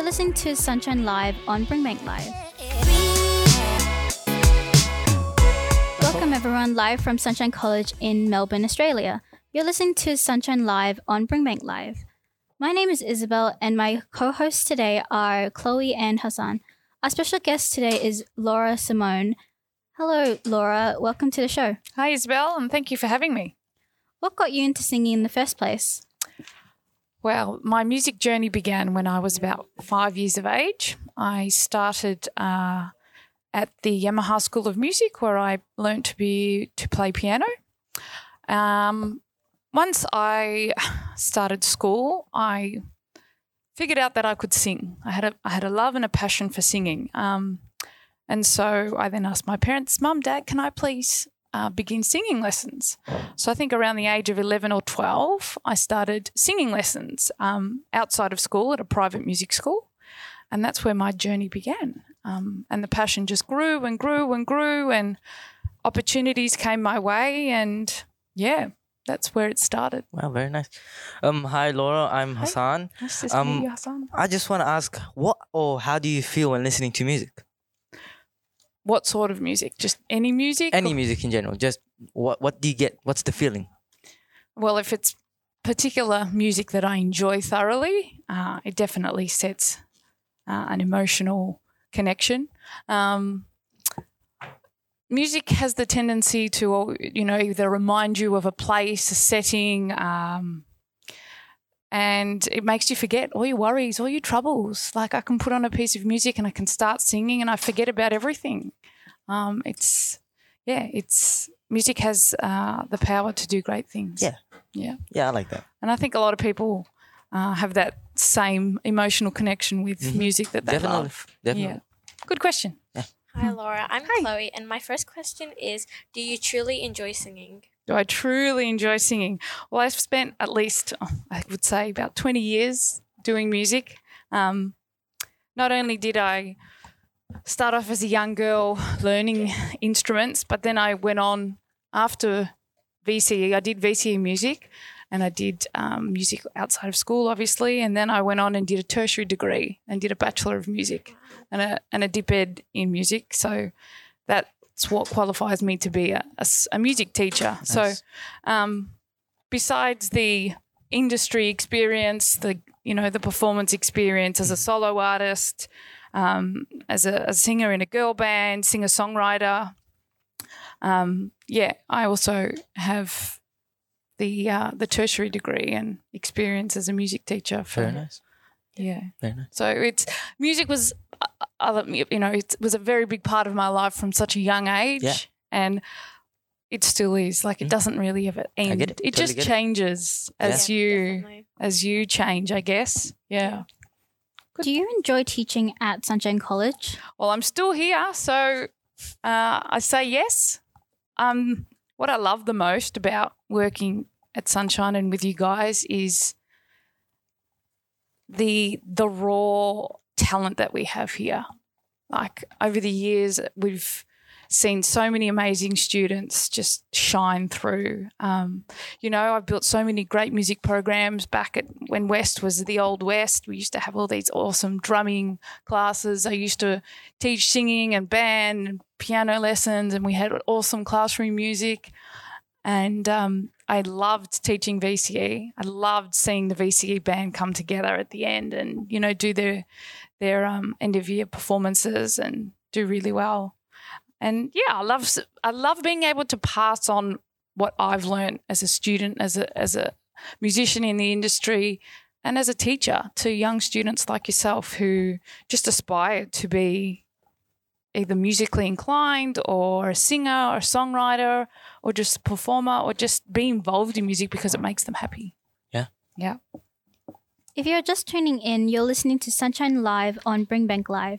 You're listening to Sunshine Live on Brimbank Live. Welcome everyone live from Sunshine College in Melbourne, Australia. You're listening to Sunshine Live on Brimbank Live. My name is Isabel and my co-hosts today are Chloe and Hassan. Our special guest today is Laura Simone. Hello, Laura. Welcome to the show. Hi, Isabel, and thank you for having me. What got you into singing in the first place? Well, my music journey began when I was about five years of age. I started uh, at the Yamaha School of Music, where I learned to be to play piano. Um, once I started school, I figured out that I could sing. I had a I had a love and a passion for singing. Um, and so I then asked my parents, Mum, Dad, can I please uh, begin singing lessons? So I think around the age of 11 or 12, I started singing lessons um, outside of school at a private music school. And that's where my journey began. Um, and the passion just grew and grew and grew, and opportunities came my way. And yeah, that's where it started. Wow, very nice. Um, hi Laura, I'm Hassan. Nice to Um, you, Hassan. I just want to ask, what or how do you feel when listening to music? What sort of music? Just any music? Any or- music in general. Just what what do you get? What's the feeling? Well, if it's particular music that I enjoy thoroughly, uh, it definitely sets uh, an emotional connection. Um, music has the tendency to, you know, either remind you of a place, a setting, um, and it makes you forget all your worries, all your troubles. Like I can put on a piece of music and I can start singing and I forget about everything. Um, it's, yeah, it's music has uh, the power to do great things. Yeah. Yeah. Yeah, I like that. And I think a lot of people uh, have that same emotional connection with Mhm. music that they Definitely. love. Definitely. Yeah. Good question. Hi, Laura. I'm Chloe, and my first question is Do you truly enjoy singing? Do I truly enjoy singing? Well, I've spent at least, oh, I would say, about 20 years doing music. Um, not only did I start off as a young girl learning instruments, but then I went on after VCE. I did VCE music and I did um, music outside of school, obviously. And then I went on and did a tertiary degree and did a Bachelor of Music and a, and a dip ed in music. So that's what qualifies me to be a music teacher. So um, besides the industry experience, the you know the performance experience as a solo artist, um, as a, a singer in a girl band, singer songwriter. Um, yeah, I also have the uh, the tertiary degree and experience as a music teacher. For, Very nice. Yeah. Very nice. So it's music was, uh, you know, it was a very big part of my life from such a young age, Yeah. and it still is. Like it Mm. doesn't really ever end. get it. Totally just get it. changes as Yeah, you definitely. as you change, I guess. Yeah. Do you enjoy teaching at Sunshine College? Well, I'm still here, so uh, I say yes. Um, what I love the most about working at Sunshine and with you guys is the the raw talent that we have here. Like over the years, we've seen so many amazing students just shine through. Um, you know, I've built so many great music programs back at when West was the old West. We used to have all these awesome drumming classes. I used to teach singing and band and piano lessons, and we had awesome classroom music. And um, I loved teaching VCE. I loved seeing the VCE band come together at the end and you know do their their um, end of year performances and do really well. And yeah, I love s- I love being able to pass on what I've learned as a student, as a as a musician in the industry, and as a teacher to young students like yourself who just aspire to be either musically inclined or a singer or a songwriter or just a performer or just be involved in music because it makes them happy. Yeah. Yeah. If you're just tuning in, you're listening to Sunshine Live on Brimbank Live,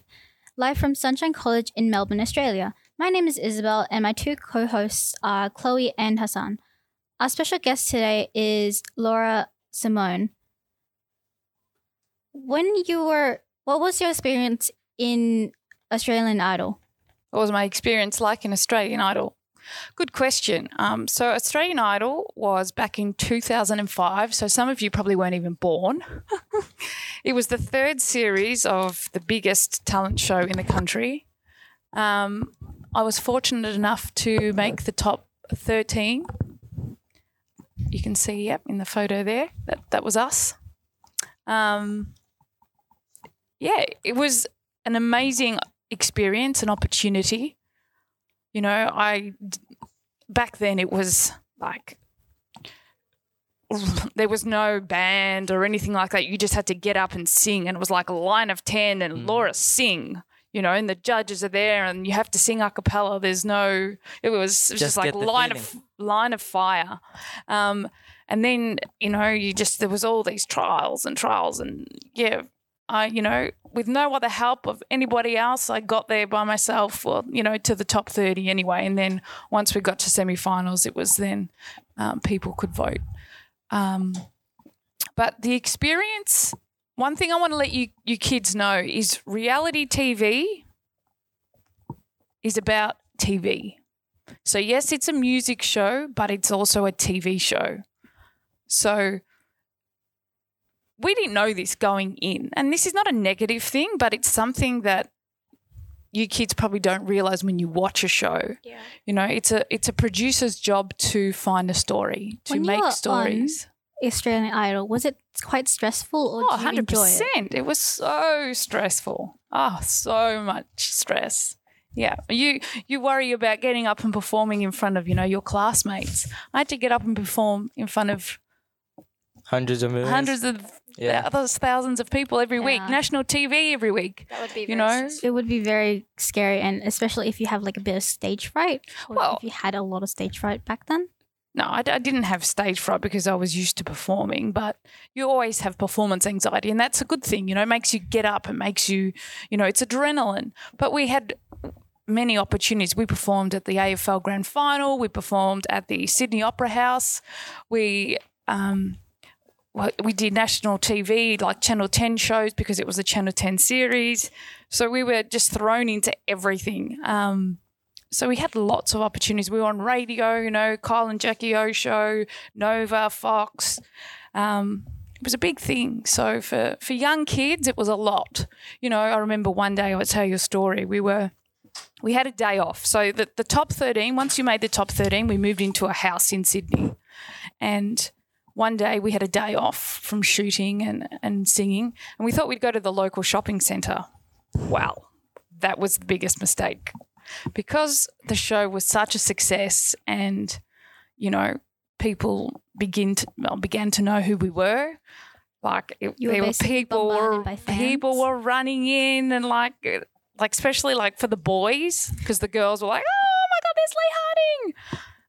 live from Sunshine College in Melbourne, Australia. My name is Isabel, and my two co hosts are Chloe and Hassan. Our special guest today is Laura Simone. When you were, what was your experience in Australian Idol? What was my experience like in Australian Idol? Good question. Um, so Australian Idol was back in 2005. So some of you probably weren't even born. it was the third series of the biggest talent show in the country. Um, I was fortunate enough to make the top 13. You can see, yep, in the photo there, that, that was us. Um, yeah, it was an amazing experience and opportunity. You know, I back then it was like there was no band or anything like that. You just had to get up and sing, and it was like a line of ten, and Laura sing. You know, and the judges are there, and you have to sing a cappella. There's no. It was just, Just like line of line of fire. Um, and then you know, you just there was all these trials and trials, and yeah, I you know, with no other help of anybody else, I got there by myself. Well, you know, to the top thirty anyway. And then once we got to semi-finals, it was then um, people could vote. Um, but the experience, one thing I want to let you, you kids know is reality TV is about TV. So, yes, it's a music show, but it's also a TV show. So, we didn't know this going in. And this is not a negative thing, but it's something that you kids probably don't realize when you watch a show. Yeah. You know, it's a it's a producer's job to find a story, to When make stories. Australian Idol, was it quite stressful or Oh, did you enjoy it? 100%. It was so stressful. Oh, so much stress. Yeah. You you worry about getting up and performing in front of, you know, your classmates. I had to get up and perform in front of Hundreds of millions. hundreds of Yeah. those thousands of people every week, national TV every week. That would be You know? stressful. It would be very scary, and especially if you have like a bit of stage fright, or Well- if you had a lot of stage fright back then. No, I, didn't have stage fright because I was used to performing, but you always have performance anxiety, and that's a good thing. You know, it makes you get up, it makes you, you know, it's adrenaline. But we had many opportunities. We performed at the AFL Grand Final, we performed at the Sydney Opera House, we, um, we did national TV, like Channel 10 shows because it was a Channel 10 series. So we were just thrown into everything. Um, so we had lots of opportunities. We were on radio, you know, Kyle and Jackie O show, Nova, Fox. Um, it was a big thing. So for, for young kids, it was a lot. You know, I remember one day, I'll tell you a story. We were, we had a day off. So the, the top 13, once you made the top 13, we moved into a house in Sydney. And one day we had a day off from shooting and, and singing. And we thought we'd go to the local shopping centre. Wow, that was the biggest mistake because the show was such a success and you know people begin to well, began to know who we were like it, You were there were people were bombarded by fans. people were running in and like uh, like especially like for the boys because the girls were like oh my god there's Lee Harding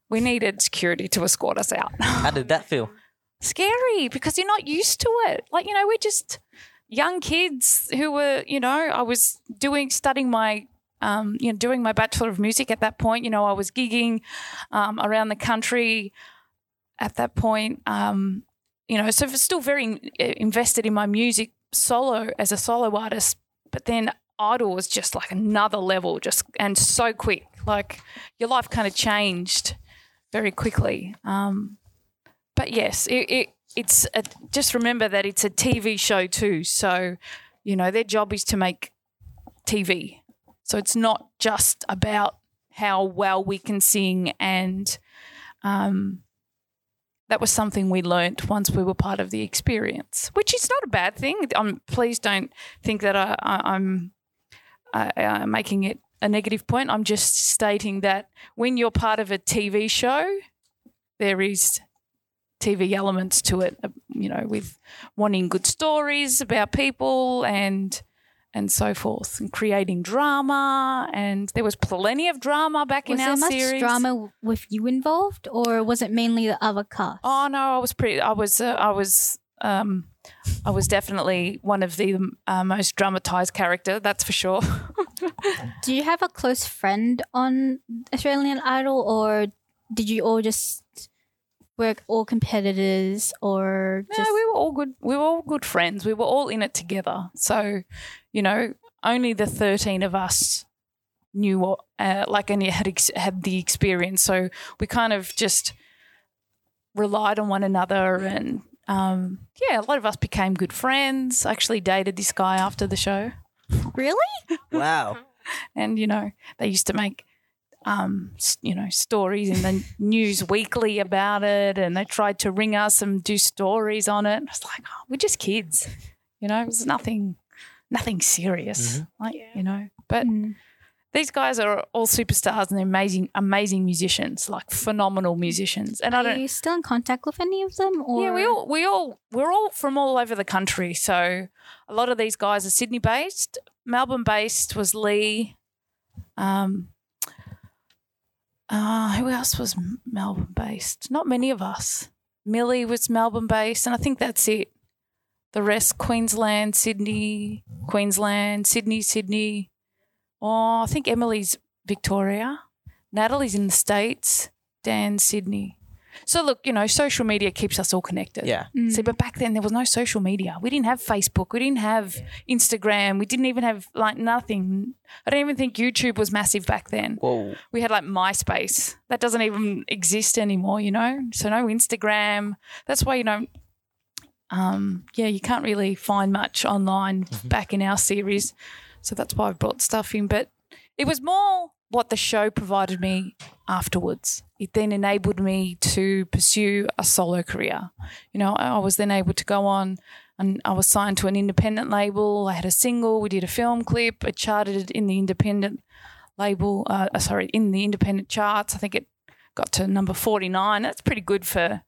we needed security to escort us out How did that feel? scary because you're not used to it. Like, you know, we're just young kids who were, you know, I was doing, studying my, um, you know, doing my Bachelor of Music at that point. You know, I was gigging um, around the country at that point. Um, you know, so still very uh, invested in my music solo as a solo artist. But then Idol was just like another level, just and so quick. Like your life kind of changed very quickly. Um, but yes, it, it it's a, just remember that it's a TV show too. So, you know, their job is to make TV. So it's not just about how well we can sing, and um, that was something we learnt once we were part of the experience, which is not a bad thing. Um, please don't think that I, uh, making it a negative point. I'm just stating that when you're part of a TV show, there is TV elements to it, you know, with wanting good stories about people and and so forth, and creating drama. And there was plenty of drama back Was in there our much series. drama with you involved, or was it mainly the other cast? Oh no, I was pretty. I was. Uh, I was. Um, I was definitely one of the uh, most dramatized character. That's for sure. Do you have a close friend on Australian Idol, or did you all just work all competitors, or No, just we were all good. We were all good friends. We were all in it together. So, you know, only the thirteen of us knew what, uh, like, and had ex- had the experience. So we kind of just relied on one another and um, yeah, a lot of us became good friends. I actually dated this guy after the show. Really? Wow. and you know they used to make um you know stories in the news weekly about it and they tried to ring us and do stories on it it's like oh, we're just kids you know it was nothing nothing serious like Yeah. you know but Mm. these guys are all superstars and they're amazing amazing musicians like phenomenal musicians and i Are don't you still in contact with any of them? Or yeah, we all we all we're all from all over the country. So a lot of these guys are Sydney based. Melbourne based was Lee. Um uh, who else was Melbourne based? Not many of us. Millie was Melbourne based, and I think that's it. The rest Queensland, Sydney, Queensland, Sydney, Sydney. Oh, I think Emily's Victoria. Natalie's in the States. Dan, Sydney. So look, you know, social media keeps us all connected. Yeah. Mm. See, but back then there was no social media. We didn't have Facebook. We didn't have Instagram. We didn't even have like nothing. I don't even think YouTube was massive back then. Whoa. We had like MySpace. That doesn't even exist anymore, you know? So no Instagram. That's why, you know, um, yeah, you can't really find much online back in our series. So that's why I brought stuff in. But it was more what the show provided me afterwards. It then enabled me to pursue a solo career. You know, I was then able to go on and I was signed to an independent label. I had a single, we did a film clip, it charted in the independent label, uh, sorry, in the independent charts. I think it got to number 49. That's pretty good for,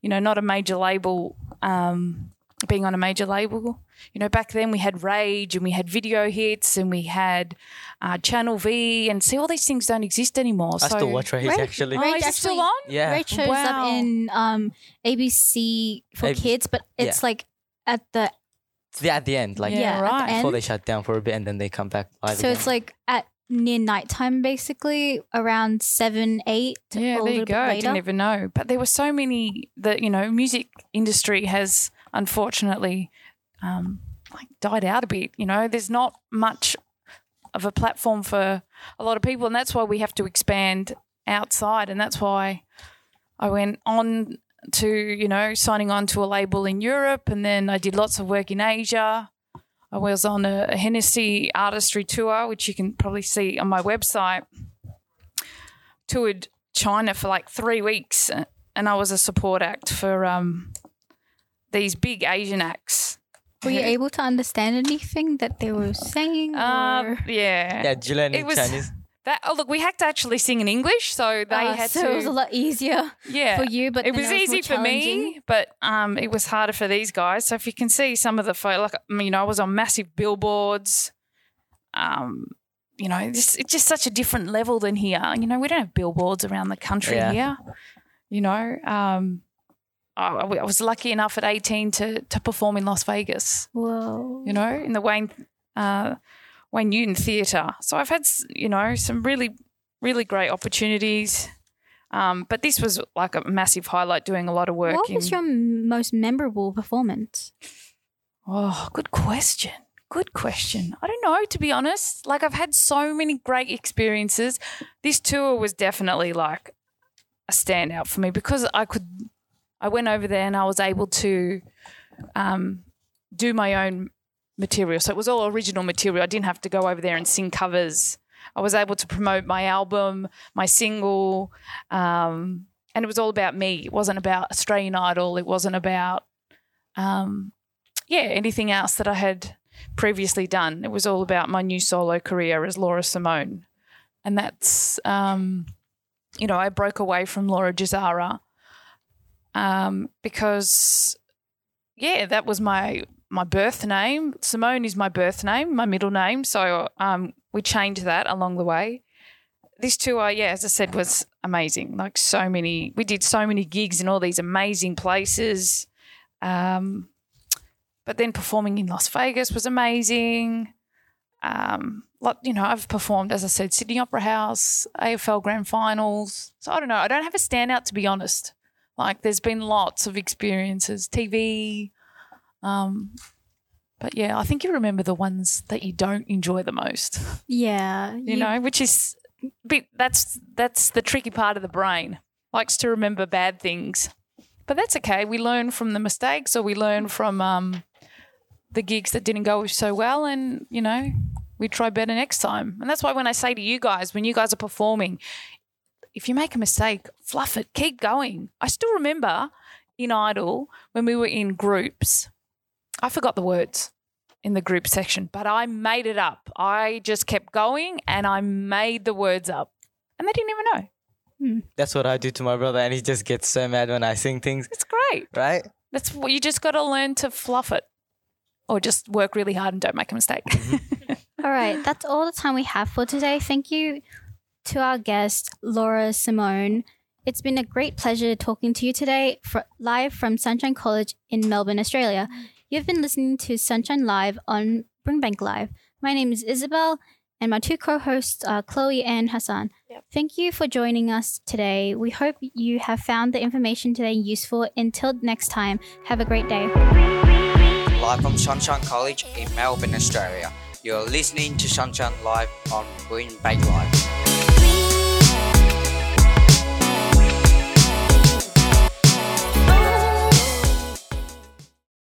you know, not a major label, um, being on a major label. You know, back then we had Rage and we had video hits and we had uh, Channel V and see, all these things don't exist anymore. I so, still watch Rage Rage- actually. Oh, Rage is it still actually- on? Yeah. Rage shows Wow. up in um, ABC for ABC kids, but it's like at the Yeah, at the end, like Yeah, yeah, right. the before end. they shut down for a bit and then they come back live so again. it's like at near nighttime, basically around seven, eight. Yeah, a there you go. bit I later. didn't even know. But there were so many that, you know, music industry has unfortunately um, like died out a bit. You know, there's not much of a platform for a lot of people. And that's why we have to expand outside. And that's why I went on to, you know, signing on to a label in Europe. And then I did lots of work in Asia. I was on a, a Hennessy artistry tour, which you can probably see on my website. Toured China for like three weeks, and I was a support act for um, these big Asian acts. Were you able to understand anything that they were saying? Uh, yeah. yeah, did you learn it in was- Chinese? That oh look, we had to actually sing in English, so they Uh, had so to. it was a lot easier yeah, for you, but it then was easy for me, but um, it was harder for these guys. So if you can see some of the photo, like I mean, you know, I was on massive billboards. Um, you know, it's, it's just such a different level than here. You know, we don't have billboards around the country Yeah. here. You know, um, I, I was lucky enough at eighteen to to perform in Las Vegas Whoa. you know, in the Wayne uh, Wayne Newton Theatre. So I've had, you know, some really, really great opportunities. Um, but this was like a massive highlight doing a lot of work What in. was your most memorable performance? oh, good question. Good question. I don't know, to be honest. Like, I've had so many great experiences. This tour was definitely like a standout for me because I could, I went over there and I was able to um, do my own material. So it was all original material. I didn't have to go over there and sing covers. I was able to promote my album, my single, um, and it was all about me. It wasn't about Australian Idol. It wasn't about, um, yeah, anything else that I had previously done. It was all about my new solo career as Laura Simone, and that's, um, you know, I broke away from Laura Gissara um, because, yeah, that was my my birth name. Simone is my birth name, my middle name. So um, we changed that along the way. This tour, yeah, as I said, was amazing. Like so many, we did so many gigs in all these amazing places. Um, but then performing in Las Vegas was amazing. Um, you know, I've performed, as I said, Sydney Opera House, AFL Grand Finals. So I don't know. I don't have a standout, to be honest. Like, there's been lots of experiences, TV. Um, but yeah, I think you remember the ones that you don't enjoy the most. Yeah. You, know, which is bit that's that's the tricky part of the brain. Likes to remember bad things. But that's okay. We learn from the mistakes or we learn from um, the gigs that didn't go so well and, you know, we try better next time. And that's why when I say to you guys, when you guys are performing, if you make a mistake, fluff it, keep going. I still remember in Idol when we were in groups, I forgot the words in the group section, but I made it up. I just kept going and I made the words up. And they didn't even know. Hmm. That's what I do to my brother, and he just gets so mad when I sing things, It's great. right? That's what you just got to learn to fluff it or just work really hard and don't make a mistake. Mm-hmm. All right, that's all the time we have for today. Thank you to our guest, Laura Simone. It's been a great pleasure talking to you today, fr- live from Sunshine College in Melbourne, Australia. You've been listening to Sunshine Live on Brimbank Live. My name is Isabel, and my two co hosts are Chloe and Hassan. Yep. Thank you for joining us today. We hope you have found the information today useful. Until next time, have a great day. live from Sunshine College in Melbourne, Australia. You're listening to Sunshine Live on Green Bank Live.